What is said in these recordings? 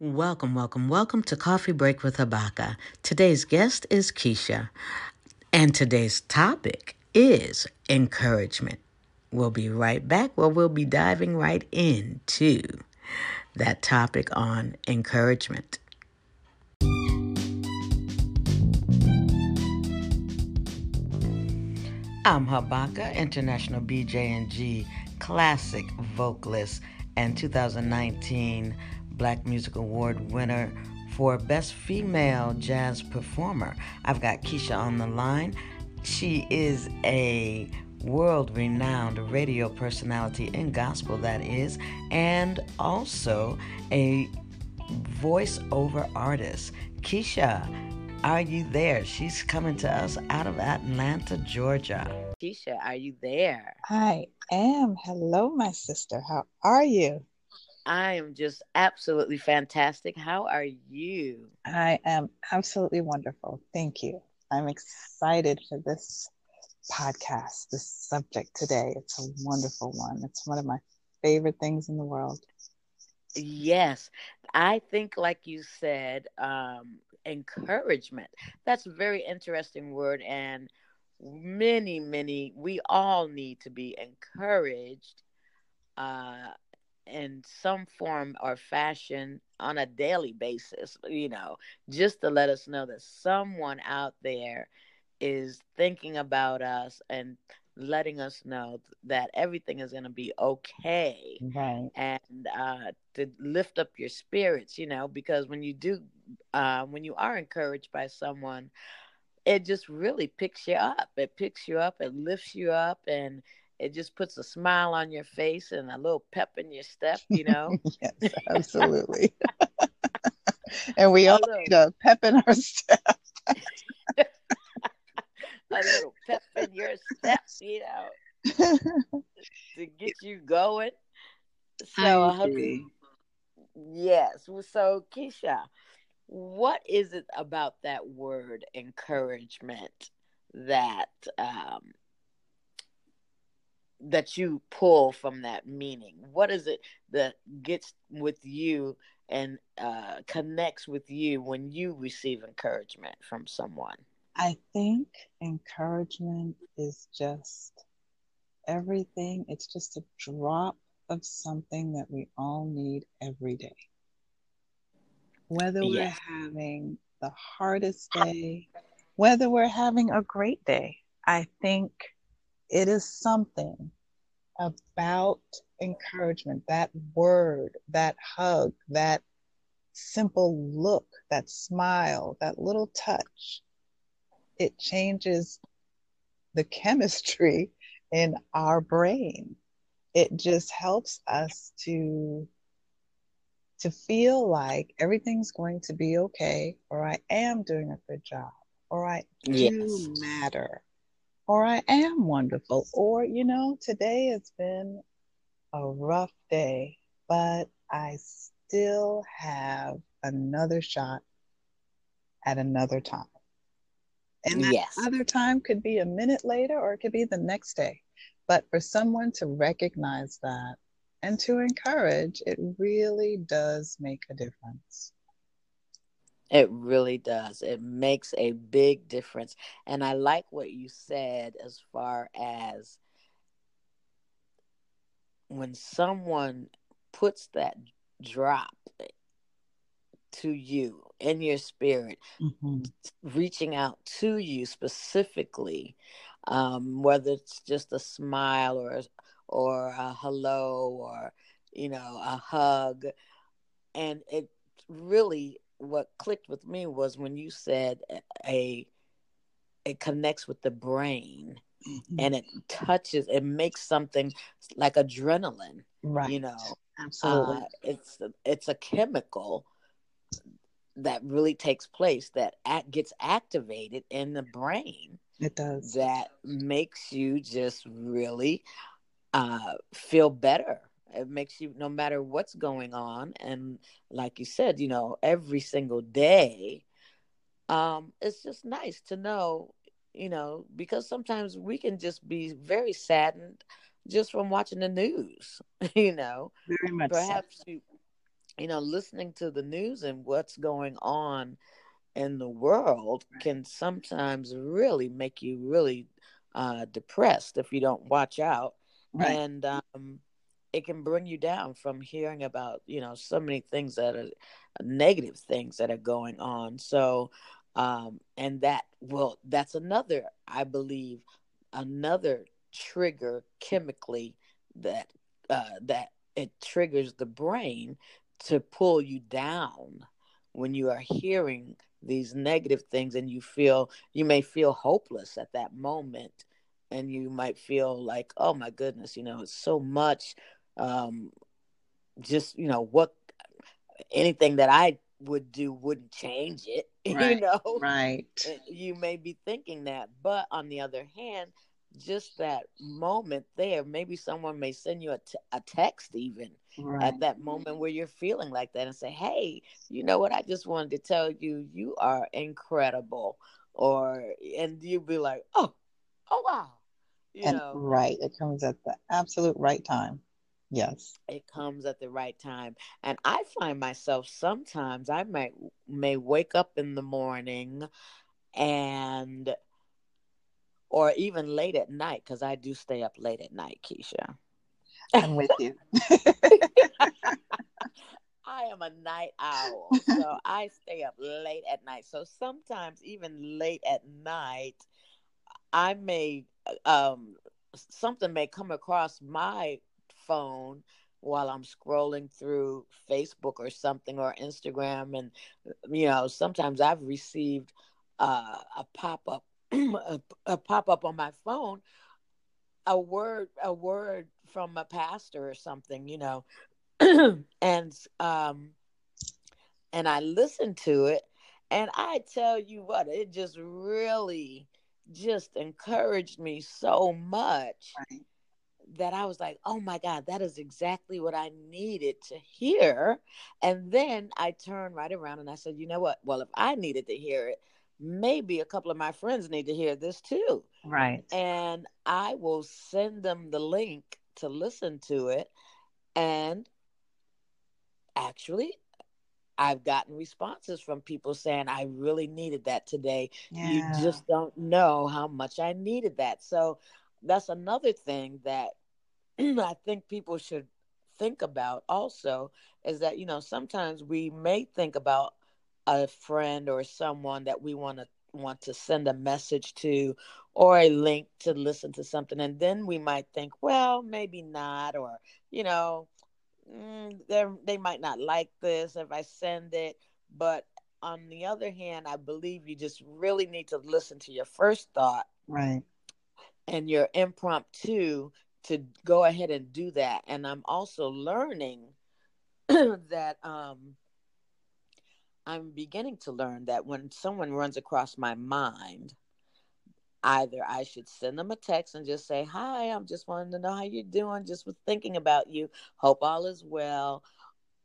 Welcome, welcome, welcome to Coffee Break with Habaka. Today's guest is Keisha, and today's topic is encouragement. We'll be right back where we'll be diving right into that topic on encouragement. I'm Habaka, International BJ&G Classic Vocalist and 2019 Black Music Award winner for Best Female Jazz Performer. I've got Keisha on the line. She is a world renowned radio personality in gospel, that is, and also a voiceover artist. Keisha, are you there? She's coming to us out of Atlanta, Georgia. Keisha, are you there? I am. Hello, my sister. How are you? I am just absolutely fantastic. How are you? I am absolutely wonderful. Thank you. I'm excited for this podcast, this subject today. It's a wonderful one. It's one of my favorite things in the world. Yes. I think, like you said, um, encouragement. That's a very interesting word. And many, many, we all need to be encouraged. Uh, in some form or fashion on a daily basis, you know, just to let us know that someone out there is thinking about us and letting us know that everything is going to be okay right. and uh, to lift up your spirits you know because when you do uh, when you are encouraged by someone it just really picks you up. It picks you up it lifts you up and it just puts a smile on your face and a little pep in your step, you know? yes, absolutely. and we all need a pep in our step. a little pep in your step, you know, to get you going. So, uh, yes. So, Keisha, what is it about that word encouragement that um, that you pull from that meaning? What is it that gets with you and uh, connects with you when you receive encouragement from someone? I think encouragement is just everything. It's just a drop of something that we all need every day. Whether we're having the hardest day, whether we're having a great day, I think it is something about encouragement, that word, that hug, that simple look, that smile, that little touch. It changes the chemistry in our brain. It just helps us to to feel like everything's going to be okay or I am doing a good job or I yes. do matter or I am wonderful, or, you know, today has been a rough day, but I still have another shot at another time. And that yes. other time could be a minute later or it could be the next day. But for someone to recognize that and to encourage, it really does make a difference. It really does. It makes a big difference. And I like what you said as far as when someone puts that drop to you in your spirit, mm-hmm. reaching out to you specifically, um, whether it's just a smile or or a hello or you know a hug, and it really what clicked with me was when you said a it connects with the brain mm-hmm. and it touches it makes something like adrenaline right. you know absolutely. uh, it's it's a chemical that really takes place that act, gets activated in the brain it does. that makes you just really uh, feel better it makes you no matter what's going on and like you said you know every single day um it's just nice to know you know because sometimes we can just be very saddened just from watching the news you know very much perhaps so. you you know, listening to the news and what's going on in the world can sometimes really make you really uh, depressed if you don't watch out. Right. And um, it can bring you down from hearing about, you know, so many things that are negative things that are going on. So, um, and that, well, that's another, I believe, another trigger chemically that, uh, that it triggers the brain to pull you down when you are hearing these negative things and you feel you may feel hopeless at that moment and you might feel like oh my goodness you know it's so much um just you know what anything that i would do wouldn't change it right, you know? right. You may be thinking that but on the other hand just that moment there maybe someone may send you a, t- a text even right. at that moment where you're feeling like that and say hey you know what? I just wanted to tell you you are incredible or and you'd be like oh oh wow you and know? right it comes at the absolute right time yes it comes at the right time and i find myself sometimes i might may wake up in the morning and or even late at night because I do stay up late at night, Keisha. I'm with you. I am a night owl, so I stay up late at night. So sometimes, even late at night, I may um, something may come across my phone while I'm scrolling through Facebook or something or Instagram, and you know, sometimes I've received uh, a pop up a, a pop up on my phone a word a word from a pastor or something you know and um and I listened to it and I tell you what it just really just encouraged me so much right. That I was like, oh my God, that is exactly what I needed to hear. And then I turned right around and I said, you know what? Well, if I needed to hear it, maybe a couple of my friends need to hear this too. Right. And I will send them the link to listen to it. And actually, I've gotten responses from people saying, I really needed that today. Yeah. You just don't know how much I needed that. So that's another thing that I think people should think about also is that, you know, sometimes we may think about a friend or someone that we want to want to send a message to or a link to listen to something and then we might think well maybe not or you know mm, they might not like this if i send it but on the other hand i believe you just really need to listen to your first thought right and your impromptu to go ahead and do that and i'm also learning that um I'm beginning to learn that when someone runs across my mind, either I should send them a text and just say, Hi, I'm just wanting to know how you're doing, just was thinking about you, hope all is well,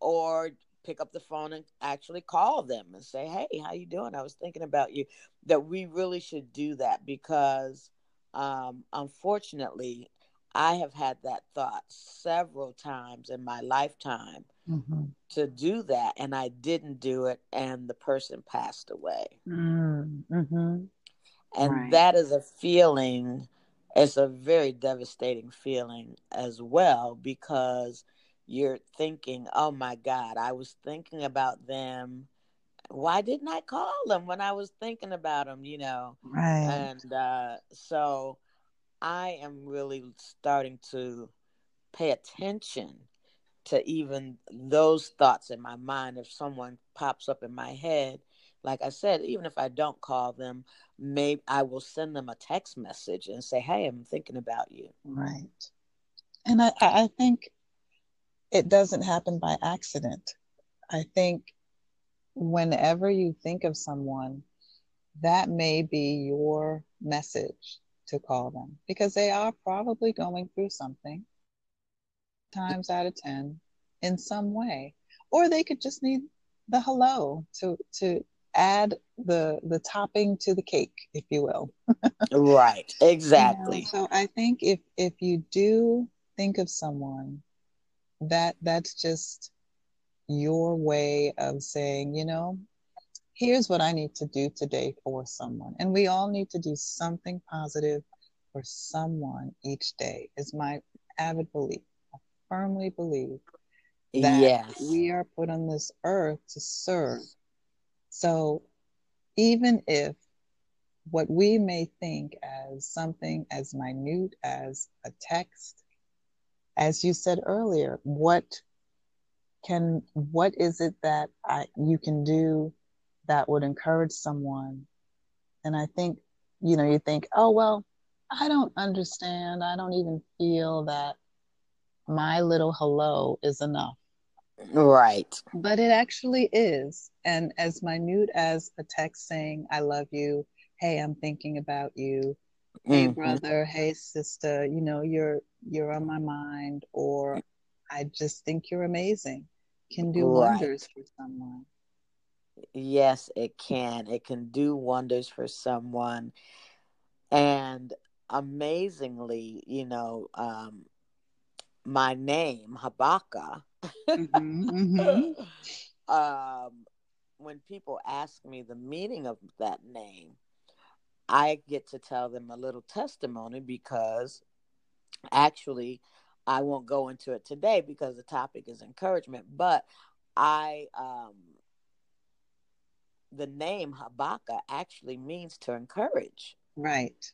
or pick up the phone and actually call them and say, Hey, how you doing? I was thinking about you. That we really should do that because um, unfortunately, I have had that thought several times in my lifetime mm-hmm. to do that, and I didn't do it, and the person passed away. Mm-hmm. And right. that is a feeling, it's a very devastating feeling as well because you're thinking, oh my God, I was thinking about them. Why didn't I call them when I was thinking about them, you know? Right. And uh, so I am really starting to pay attention to even those thoughts in my mind if someone pops up in my head like i said even if i don't call them maybe i will send them a text message and say hey i'm thinking about you right and i i think it doesn't happen by accident i think whenever you think of someone that may be your message to call them because they are probably going through something times out of 10 in some way or they could just need the hello to to add the the topping to the cake if you will. Right. Exactly. you know, so i think if if you do think of someone that that's just your way of saying, you know, here's what I need to do today for someone. And we all need to do something positive for someone each day, is my avid belief. I firmly believe that yes. we are put on this earth to serve. So even if what we may think as something as minute as a text, as you said earlier, what can what is it that I, you can do that would encourage someone? And I think, you know, you think, oh well, I don't understand. I don't even feel that my little hello is enough. Right. But it actually is. And as minute as a text saying, I love you, hey, I'm thinking about you, hey mm-hmm. brother, hey sister, you know, you're you're on my mind, or I just think you're amazing, can do right. wonders for someone. Yes, it can. It can do wonders for someone. And amazingly, you know, um, my name, Habaka, mm-hmm, mm-hmm. um, when people ask me the meaning of that name, I get to tell them a little testimony because actually, I won't go into it today because the topic is encouragement, but I, um, the name Habaka actually means to encourage. Right.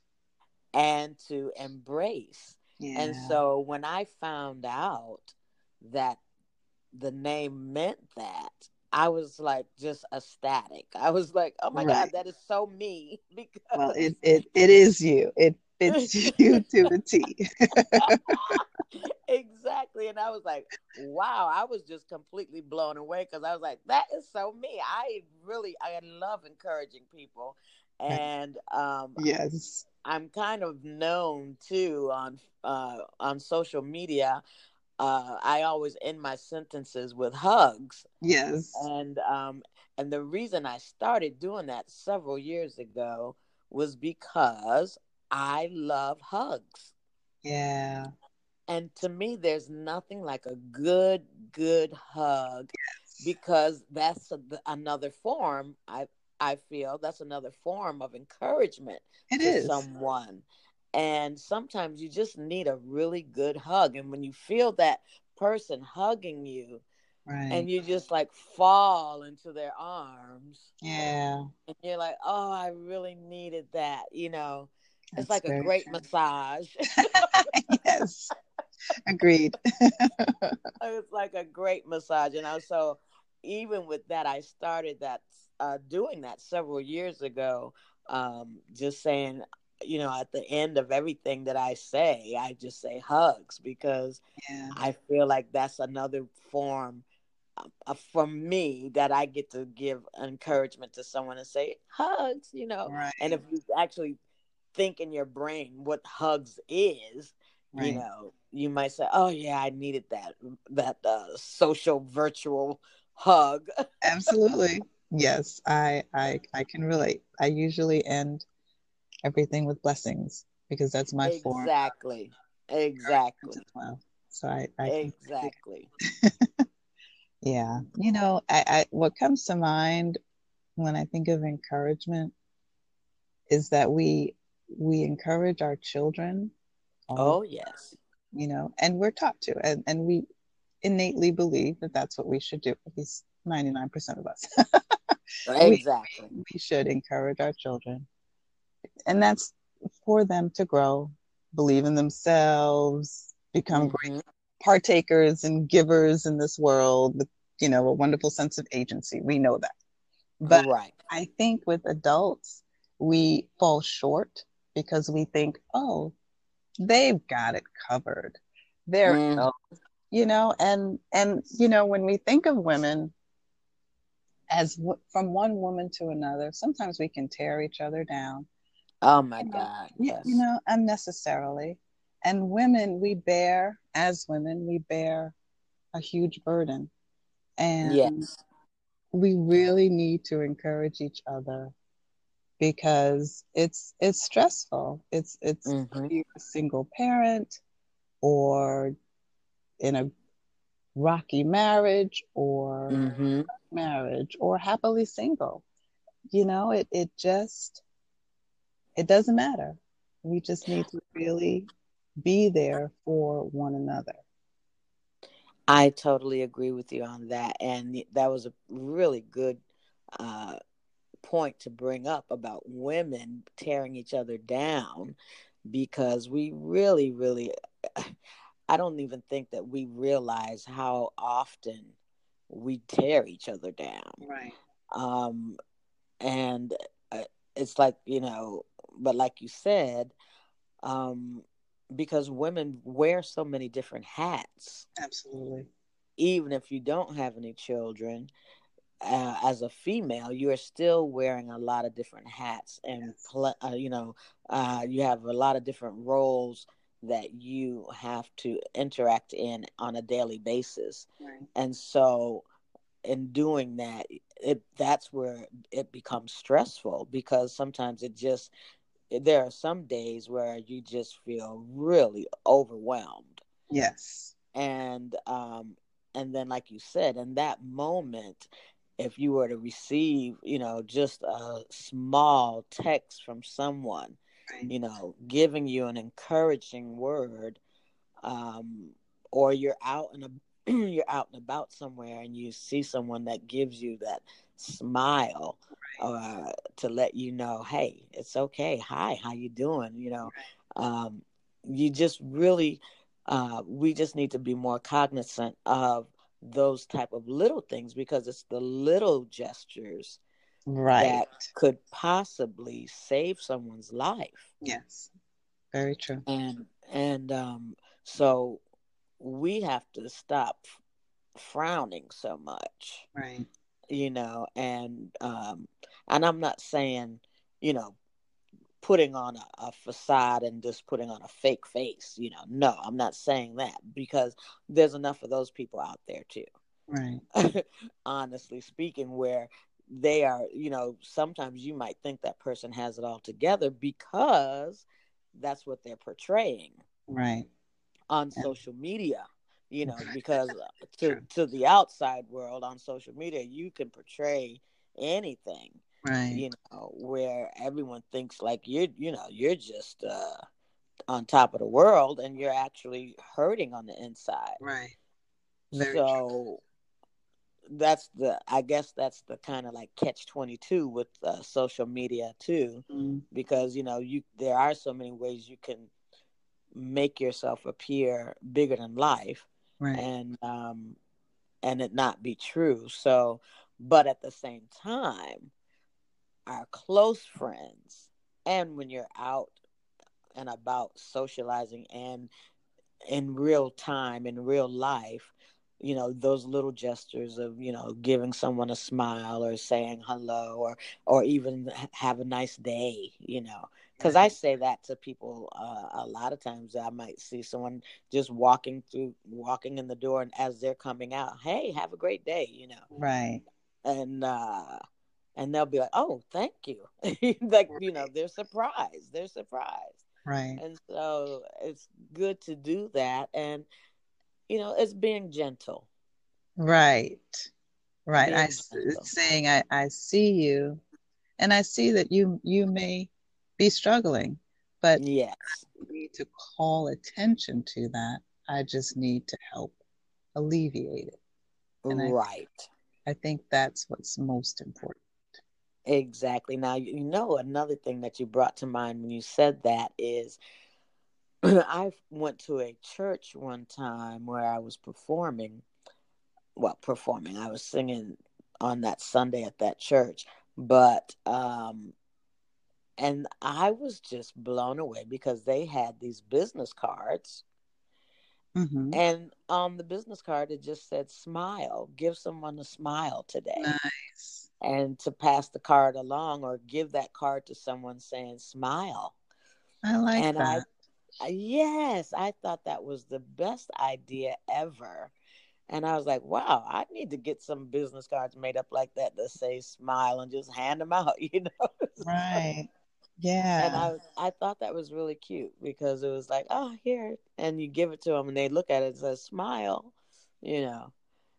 And to embrace. Yeah. And so when I found out that the name meant that, I was like just ecstatic. I was like, "Oh my right. god, that is so me!" Because well, it it, it is you. It fits you to the T. exactly, and I was like, "Wow!" I was just completely blown away because I was like, "That is so me." I really, I love encouraging people, and um, yes, I'm kind of known too on uh, on social media uh, I always end my sentences with hugs. Yes. And um, and the reason I started doing that several years ago was because I love hugs. Yeah. And to me, there's nothing like a good, good hug yes. because that's a, another form. I I feel that's another form of encouragement it to is. someone and sometimes you just need a really good hug and when you feel that person hugging you right. and you just like fall into their arms yeah and you're like oh i really needed that you know That's it's like a great true. massage yes agreed it's like a great massage and so even with that i started that uh, doing that several years ago um, just saying you know, at the end of everything that I say, I just say hugs because yeah. I feel like that's another form uh, for me that I get to give encouragement to someone and say hugs, you know. Right. And if you actually think in your brain what hugs is, right. you know, you might say, "Oh yeah, I needed that that uh, social virtual hug." Absolutely. Yes, I I I can relate. I usually end everything with blessings because that's my exactly. form. Exactly. Exactly. Well, so I, I exactly. yeah, you know, I, I what comes to mind when I think of encouragement is that we we encourage our children. Oh yes. You know, and we're taught to, and and we innately believe that that's what we should do. At least ninety nine percent of us. exactly. We, we should encourage our children and that's for them to grow, believe in themselves, become mm-hmm. great partakers and givers in this world with, you know, a wonderful sense of agency. We know that. But right. I think with adults, we fall short because we think, oh, they've got it covered. They're, mm. you know, and and you know, when we think of women as w- from one woman to another, sometimes we can tear each other down. Oh my you God. yes. You know, unnecessarily. And women, we bear, as women, we bear a huge burden. And yes. we really need to encourage each other because it's it's stressful. It's it's mm-hmm. a single parent or in a rocky marriage or Mm-hmm. marriage or happily single. You know, it it just it doesn't matter. We just need to really be there for one another. I totally agree with you on that. And that was a really good uh, point to bring up about women tearing each other down because we really, really, I don't even think that we realize how often we tear each other down. Right. Um, and uh, it's like, you know, but like you said, um, because women wear so many different hats. Absolutely. Even if you don't have any children, uh, as a female, you are still wearing a lot of different hats, and pl- uh, you know, uh, you have a lot of different roles that you have to interact in on a daily basis. Right. And so, in doing that, it that's where it becomes stressful because sometimes it just there are some days where you just feel really overwhelmed Yes. and um and then like you said in that moment if you were to receive you know just a small text from someone you know giving you an encouraging word um or you're out and a, you're out and about somewhere and you see someone that gives you that smile uh, to let you know hey it's okay. Hi how you doing? You know um, you just really uh, we just need to be more cognizant of those type of little things because it's the little gestures Right. that could possibly save someone's life Yes. Very true. and and um so we have to stop frowning so much Right. you know and um and i'm not saying you know putting on a, a facade and just putting on a fake face you know no i'm not saying that because there's enough of those people out there too Right. honestly speaking where they are you know sometimes you might think that person has it all together because that's what they're portraying Right. on Yeah. social media you know because uh, to to the outside world on social media you can portray anything Right. you know where everyone thinks like you're you know you're just uh on top of the world and you're actually hurting on the inside Right. Very so that's the i guess that's the kind of like catch 22 with uh, social media too Mm. because you know you there are so many ways you can make yourself appear bigger than life Right. and um and it not be true so but at the same time our close friends and when you're out and about socializing and in real time in real life you know those little gestures of you know giving someone a smile or saying hello or or even have a nice day you know. Because i say that to people uh, a lot of times i might see someone just walking through walking in the door and as they're coming out hey have a great day you know. Right. and uh and they'll be like oh thank you like you know they're surprised they're surprised Right. and so it's good to do that and you know it's being gentle Right. Right. I being s- gentle saying I, I see you and I see that you you may be struggling, but yes I need to call attention to that. I just need to help alleviate it. And I right I think that's what's most important. Exactly. Now you know another thing that you brought to mind when you said that is i went to a church one time where i was performing well performing. I was singing on that sunday at that church but um and i was just blown away because they had these business cards hmm and on the business card it just said smile. Give someone a smile today. Nice. And to pass the card along or give that card to someone saying smile I like and i that. yes i thought that was the best idea ever and i was like wow i need to get some business cards made up like that that say smile and just hand them out you know Right. Yeah. And i i thought that was really cute because it was like oh here and you give it to them and they look at it and says smile you know.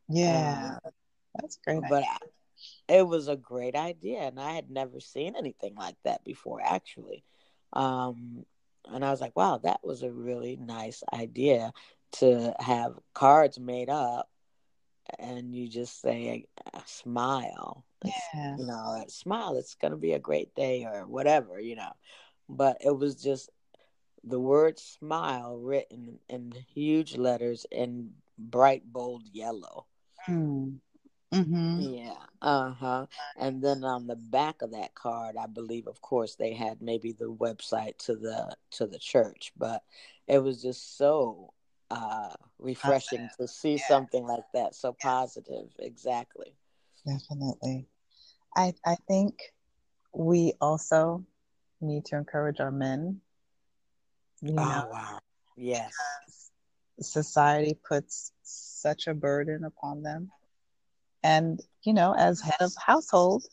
Yeah, um, that's great. But I, it was a great idea, and I had never seen anything like that before, actually. Um, and I was like, wow, that was a really nice idea to have cards made up and you just say smile yeah. you know smile it's going to be a great day or whatever you know but it was just the word smile written in huge letters in bright bold yellow mm. Mm-hmm. yeah uh-huh and then on the back of that card i believe of course they had maybe the website to the to the church but it was just so uh, refreshing positive. to see yeah. something like that. So positive, exactly. Definitely. I I think we also need to encourage our men. You oh, know, oh wow! Yes. Society puts such a burden upon them, and you know, as head of household,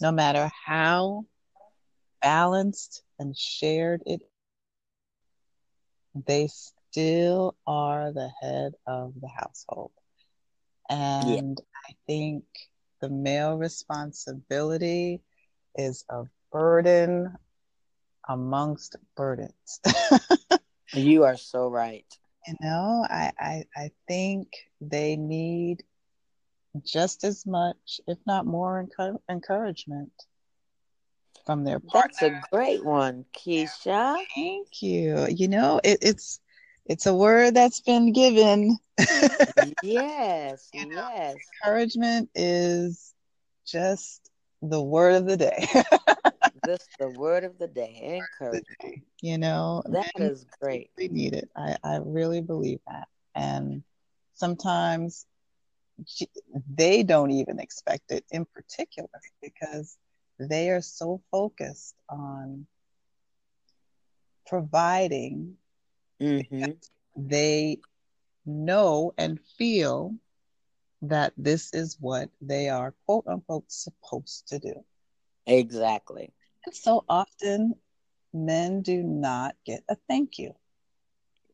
no matter how balanced and shared it, they still are the head of the household. And yeah. I think the male responsibility is a burden amongst burdens. you are so right. You know, I, I, I think they need just as much, if not more, encouragement from their partner. That's a great one, Keisha. Thank you. You know, it, it's it's a word that's been given. yes, you know, yes. Encouragement is just the word of the day. just the word of the day. Encouragement. You know, that is great. We need it. I, I really believe that. And sometimes they don't even expect it in particular because they are so focused on providing Mm-hmm. They know and feel that this is what they are, quote unquote, supposed to do. Exactly. And so often men do not get a thank you.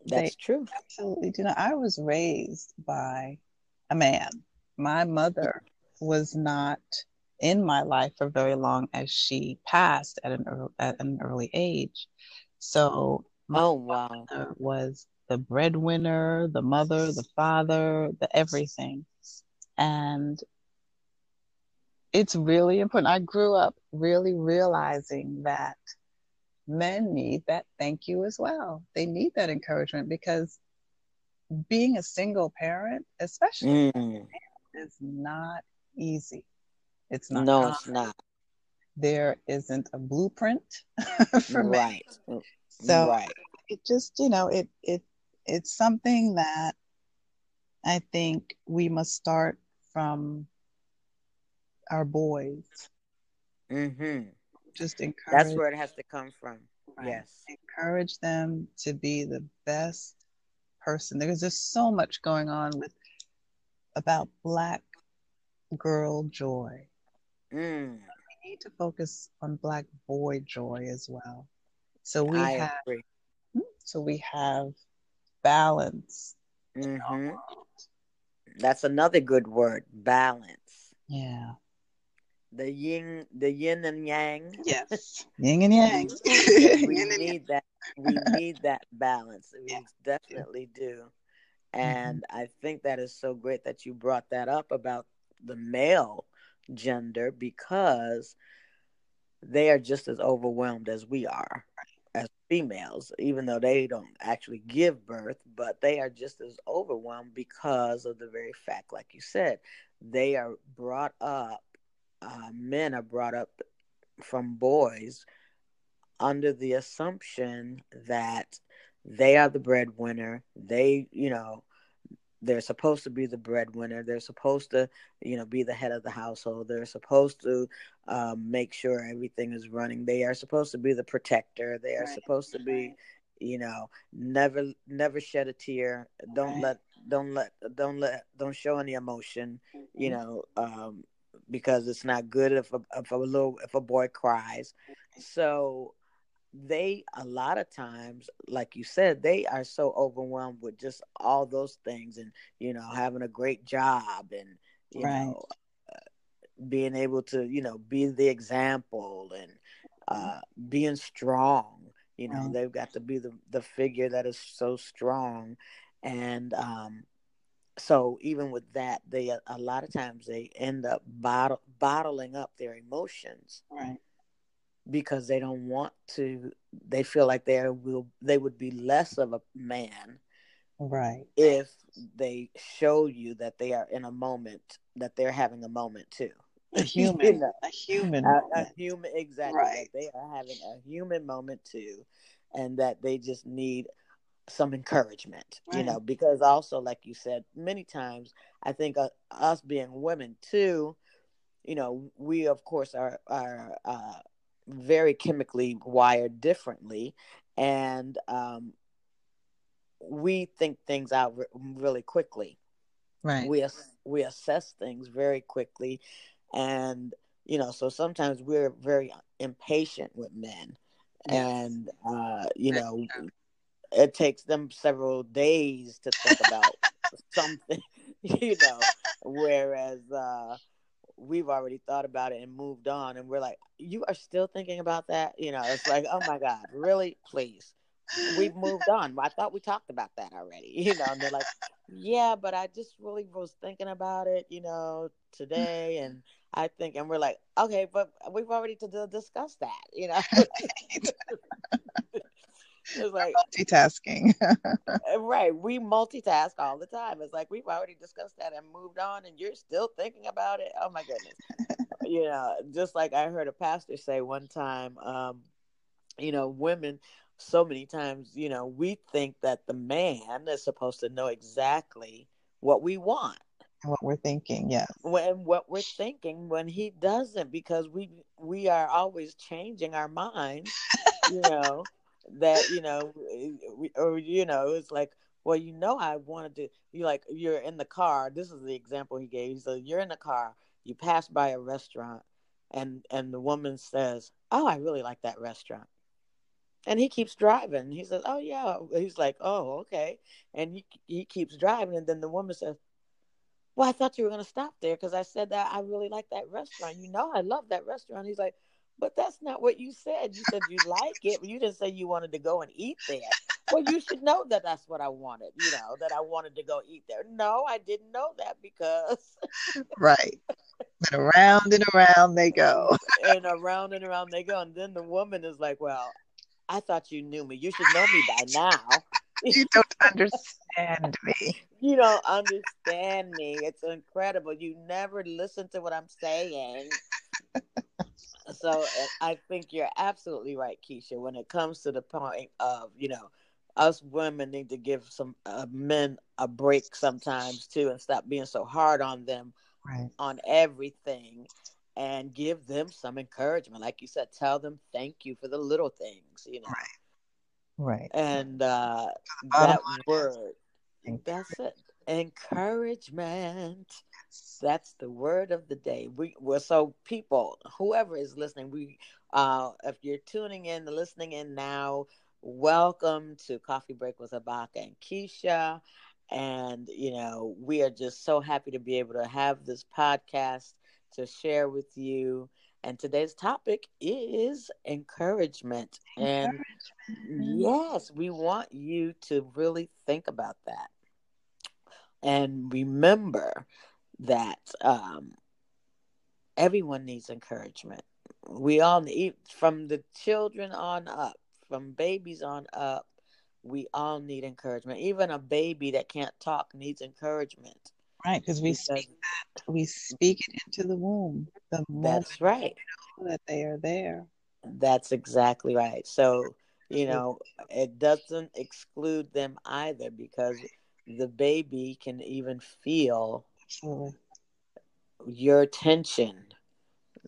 That's they true. Absolutely do not. I was raised by a man. My mother was not in my life for very long as she passed at an early, at an early age. So my oh wow! Was the breadwinner, the mother, the father, the everything, and it's really important. I grew up really realizing that men need that thank you as well. They need that encouragement because being a single parent, especially, mm. is not easy. It's not. No, common. it's not. There isn't a blueprint for right. men. So right. it just, you know, it it it's something that I think we must start from our boys. Mm-hmm. Just encourage. That's where it has to come from. Right. Yes. Encourage them to be the best person. There's just so much going on with about black girl joy. Mm. We need to focus on black boy joy as well. So we I have agree. so we have balance. Mm-hmm. That's another good word, balance. Yeah. The yin, the yin and yang. Yes, yin and yang. we need that. We need that balance. We yeah. definitely do. And mm-hmm. I think that is so great that you brought that up about the male gender because they are just as overwhelmed as we are as females, even though they don't actually give birth, but they are just as overwhelmed because of the very fact, like you said, they are brought up, uh, men are brought up from boys under the assumption that they are the breadwinner. They, you know, they're supposed to be the breadwinner they're supposed to you know be the head of the household they're supposed to um, make sure everything is running they are supposed to be the protector they are right. supposed to be you know never never shed a tear don't right. let don't let don't let don't show any emotion you mm-hmm. know um, because it's not good if a, if a little if a boy cries so they a lot of times like you said they are so overwhelmed with just all those things and you know having a great job and you right. know uh, being able to you know be the example and uh, being strong you know right. they've got to be the the figure that is so strong and um so even with that they a lot of times they end up bottle, bottling up their emotions right because they don't want to they feel like they will they would be less of a man right. if they show you that they are in a moment that they're having a moment too. A human. you know, a human a, a, human exactly right. they are having a human moment too and that they just need some encouragement right. you know because also like you said many times i think uh, us being women too you know we of course are are uh, very chemically wired differently. And um, we think things out re- really quickly. Right. We ass- we assess things very quickly. And you know so sometimes we're very impatient with men. Yes. and uh you know it takes them several days to think about something you know. Whereas uh we've already thought about it and moved on and we're like you are still thinking about that? You know it's like oh my god really? Please. We've moved on. I thought we talked about that already you know and they're like yeah but i just really was thinking about it you know today and i think and we're like okay but we've already to discuss that you know it's like multitasking. Eh, right. We multitask all the time. It's like we've already discussed that and moved on, and you're still thinking about it. Oh my goodness. you know, just like I heard a pastor say one time, um, you know, women so many times, you know, we think that the man is supposed to know exactly what we want. What we're thinking, yes. When what we're thinking when he doesn't, because we we are always changing our minds, you know that you know eh, or you know it's like well you know i wanted to you like you're in the car. This is the example he gave. So you're in the car. You pass by a restaurant and and the woman says oh i really like that restaurant and he keeps driving. He says oh yeah. He's like oh okay. And he, he keeps driving and then the woman says well i thought you were going to stop there because i said that i really like that restaurant. You know i love that restaurant. He's like but that's not what you said. You said you like it, but you didn't say you wanted to go and eat there. Well, you should know that that's what I wanted, you know, that I wanted to go eat there. No, I didn't know that because. right. And around and around they go. and around and around they go. And then the woman is like, well, I thought you knew me. You should know me by now. you don't understand me. You don't understand me. It's incredible. You never listen to what I'm saying so I think you're absolutely right, Keisha. When it comes to the point of you know, us women need to give some uh, men a break sometimes too, and stop being so hard on them right. on everything, and give them some encouragement. Like you said, tell them thank you for the little things. You know, right, right. And uh, that word, that's it encouragement. That's the word of the day. We well so people whoever is listening we uh if you're tuning in listening in now welcome to coffee break with Habaka and keisha. And you know we are just so happy to be able to have this podcast to share with you. And today's topic is encouragement. encouragement. and yes we want you to really think about that and remember that um, everyone needs encouragement. We all need, from the children on up, from babies on up, we all need encouragement. Even a baby that can't talk needs encouragement. Right, because we speak that we speak it into the womb. The that's right. that they are there. That's exactly right. So you know, it doesn't exclude them either because the baby can even feel your tension.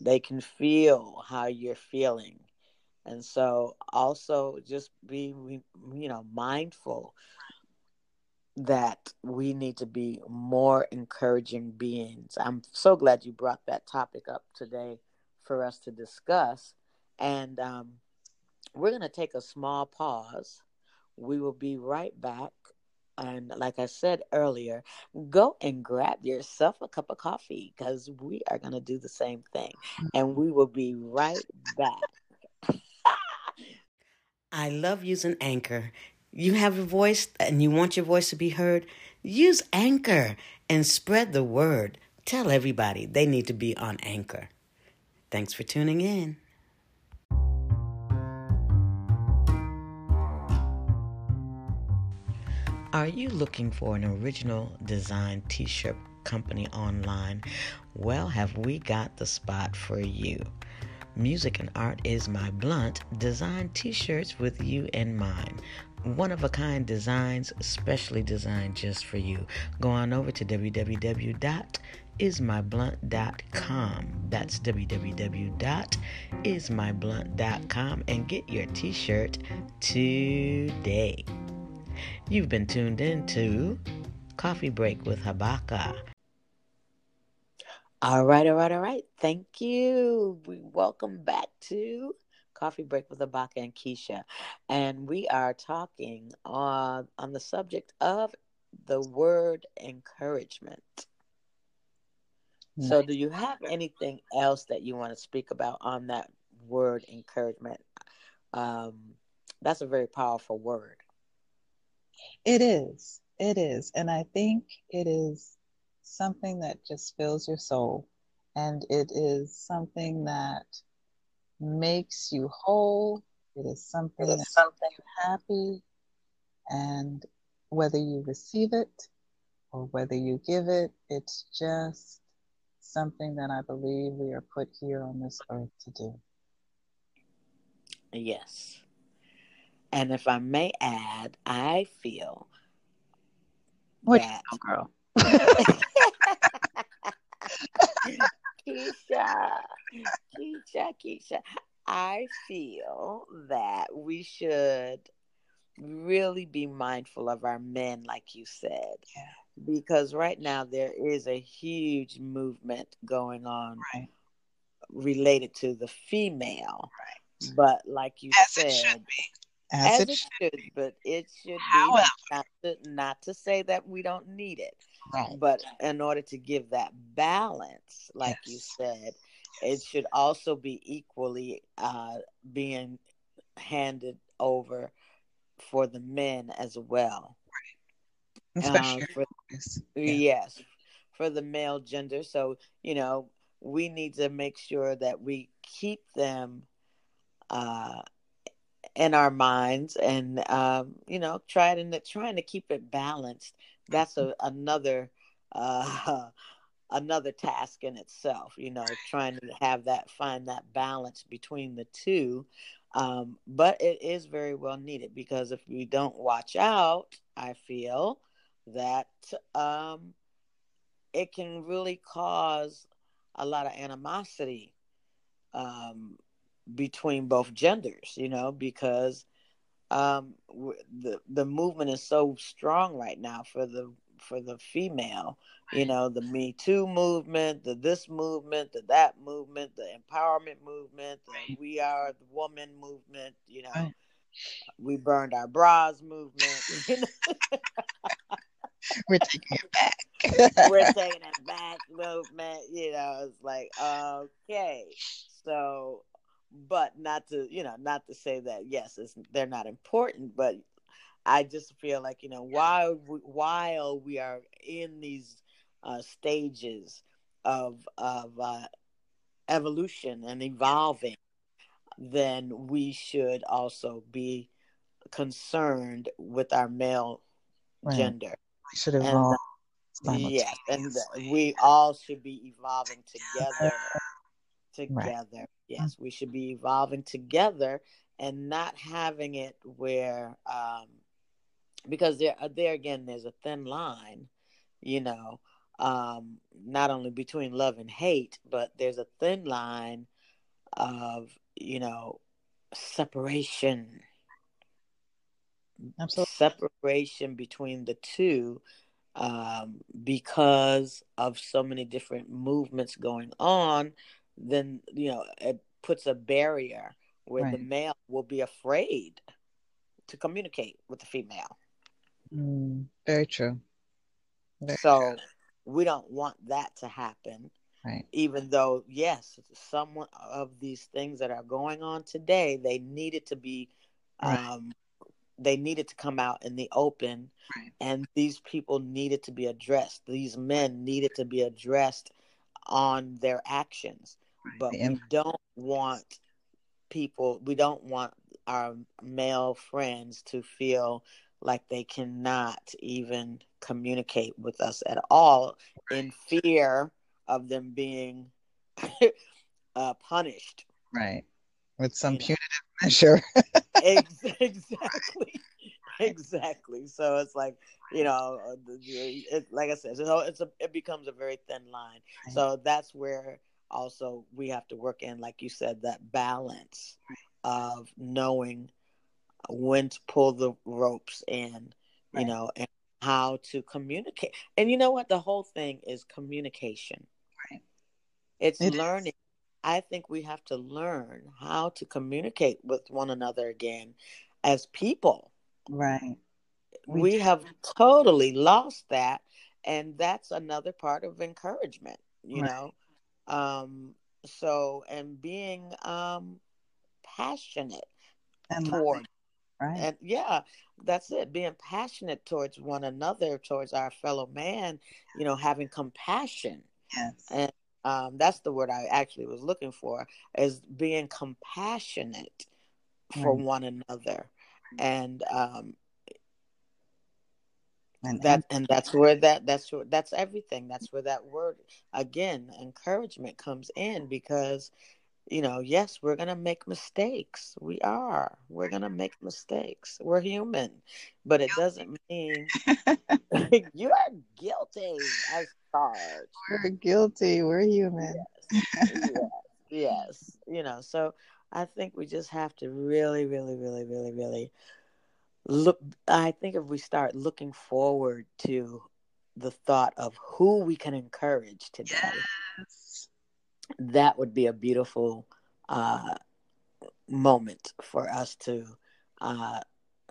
They can feel how you're feeling. And so also just be you know mindful that we need to be more encouraging beings. I'm so glad you brought that topic up today for us to discuss. And um, we're going to take a small pause. We will be right back. And like I said earlier, go and grab yourself a cup of coffee because we are going to do the same thing. And we will be right back. I love using Anchor. You have a voice and you want your voice to be heard? Use Anchor and spread the word. Tell everybody they need to be on Anchor. Thanks for tuning in. Are you looking for an original design t shirt company online? Well, have we got the spot for you? Music and Art is My Blunt design t shirts with you in mind. One of a kind designs, specially designed just for you. Go on over to www.ismyblunt.com. That's www.ismyblunt.com and get your t shirt today. You've been tuned in to Coffee Break with Habaka. All right, all right, all right. Thank you. We welcome back to Coffee Break with Habaka and Keisha. And we are talking on, on the subject of the word encouragement. So, do you have anything else that you want to speak about on that word encouragement? Um, that's a very powerful word. It is. It is. And I think it is something that just fills your soul. And it is something that makes you whole. It is something that something happy. And whether you receive it or whether you give it, it's just something that I believe we are put here on this earth to do. Yes. And if I may add, I feel what that girl. Keisha, Keisha, Keisha. I feel that we should really be mindful of our men, like you said. Yeah. Because right now there is a huge movement going on right. related to the female. Right. But like you As said, it should be as, as it, it should, but it should However, be not to, not to say that we don't need it, right. but in order to give that balance, like yes. you said, yes. it should also be equally uh, being handed over for the men as well. Right. Especially uh, for, yeah. yes, for the male gender. So you know, we need to make sure that we keep them. Uh, in our minds and um, you know trying to trying to keep it balanced. That's a, another uh, another task in itself you know trying to have that find that balance between the two um, but it is very well needed because if we don't watch out i feel that um, it can really cause a lot of animosity um, between both genders, you know, because um, the the movement is so strong right now for the for the female, you know, the Me Too movement, the this movement, the that movement, the empowerment movement, the We Are the Woman movement, you know, we burned our bras movement. You know? We're taking it back. We're taking it back movement. You know, it's like okay, so but not to you know not to say that yes they're not important but i just feel like you know while we, while we are in these uh, stages of of uh, evolution and evolving then we should also be concerned with our male right. gender. We should evolve and, yes and we all should be evolving together together. Right. Yes, we should be evolving together and not having it where, um, because there, uh, there again, there's a thin line, you know, um, not only between love and hate, but there's a thin line of, you know, separation. Absolutely. Separation between the two um, because of so many different movements going on then you know it puts a barrier where Right. the male will be afraid to communicate with the female. Mm, very true. Very So we don't want that to happen. Right. Even though, yes, some of these things that are going on today, they needed to be, Right. um, they needed to come out in the open, Right. and these people needed to be addressed. These men needed to be addressed on their actions. Right. But we don't want people, we don't want our male friends to feel like they cannot even communicate with us at all in fear of them being uh, punished. Right. With some You know. punitive measure. Exactly. Exactly. So it's like you know, uh, it, like I said, so it's a it becomes a very thin line. Right. So that's where also we have to work in, like you said, that balance of knowing when to pull the ropes and you know and how to communicate. And you know what? The whole thing is communication. Right. It's It is. learning. I think we have to learn how to communicate with one another again as people. Right. We We, have totally lost that. And that's another part of encouragement, you Right. know? Um, so, and being um, passionate And toward. Right. and yeah that's it being passionate towards one another towards our fellow man you know having compassion yes. and um, that's the word i actually was looking for is being compassionate for one another and um, And that and that's where that that's where that's everything. That's where that word again encouragement comes in because you know yes we're gonna make mistakes. We are. We're gonna make mistakes. We're human. But it doesn't mean you are guilty as charged. We're guilty. We're human. yes. Yes. You know so i think we just have to really really really really really look i think if we start looking forward to the thought of who we can encourage today Yes. that would be a beautiful uh moment for us to uh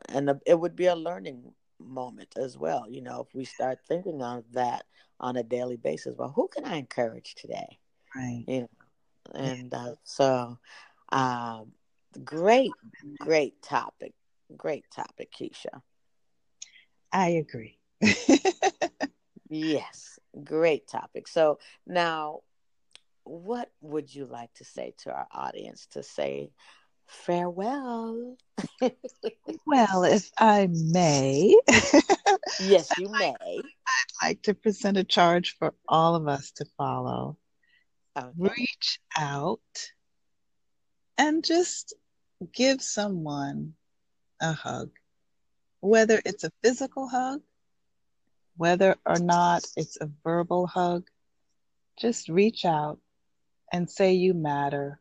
and it would be a learning moment as well you know if we start thinking of that on a daily basis well who can i encourage today Right. you know and uh, so um great great topic great topic keisha I agree. yes great topic so now what would you like to say to our audience to say farewell well, if I may, yes you may I'd like to present a charge for all of us to follow. okay. Reach out and just give someone a hug, whether it's a physical hug, whether or not it's a verbal hug. Just reach out and say you matter.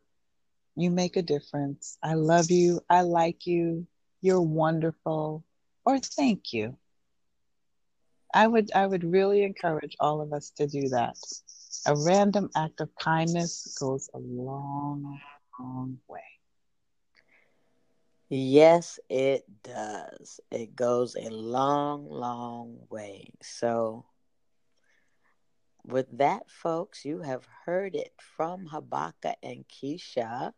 You make a difference. I love you. I like you. You're wonderful. Or thank you. I would I would really encourage all of us to do that. A random act of kindness goes a long, long way. Yes it does. It goes a long long way. So with that folks you have heard it from habaka and keisha.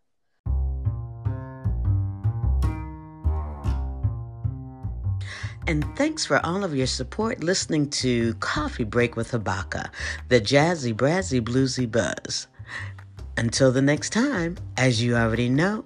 And thanks for all of your support listening to Coffee Break with Habaka, the jazzy, brazzy, bluesy buzz. Until the next time, as you already know,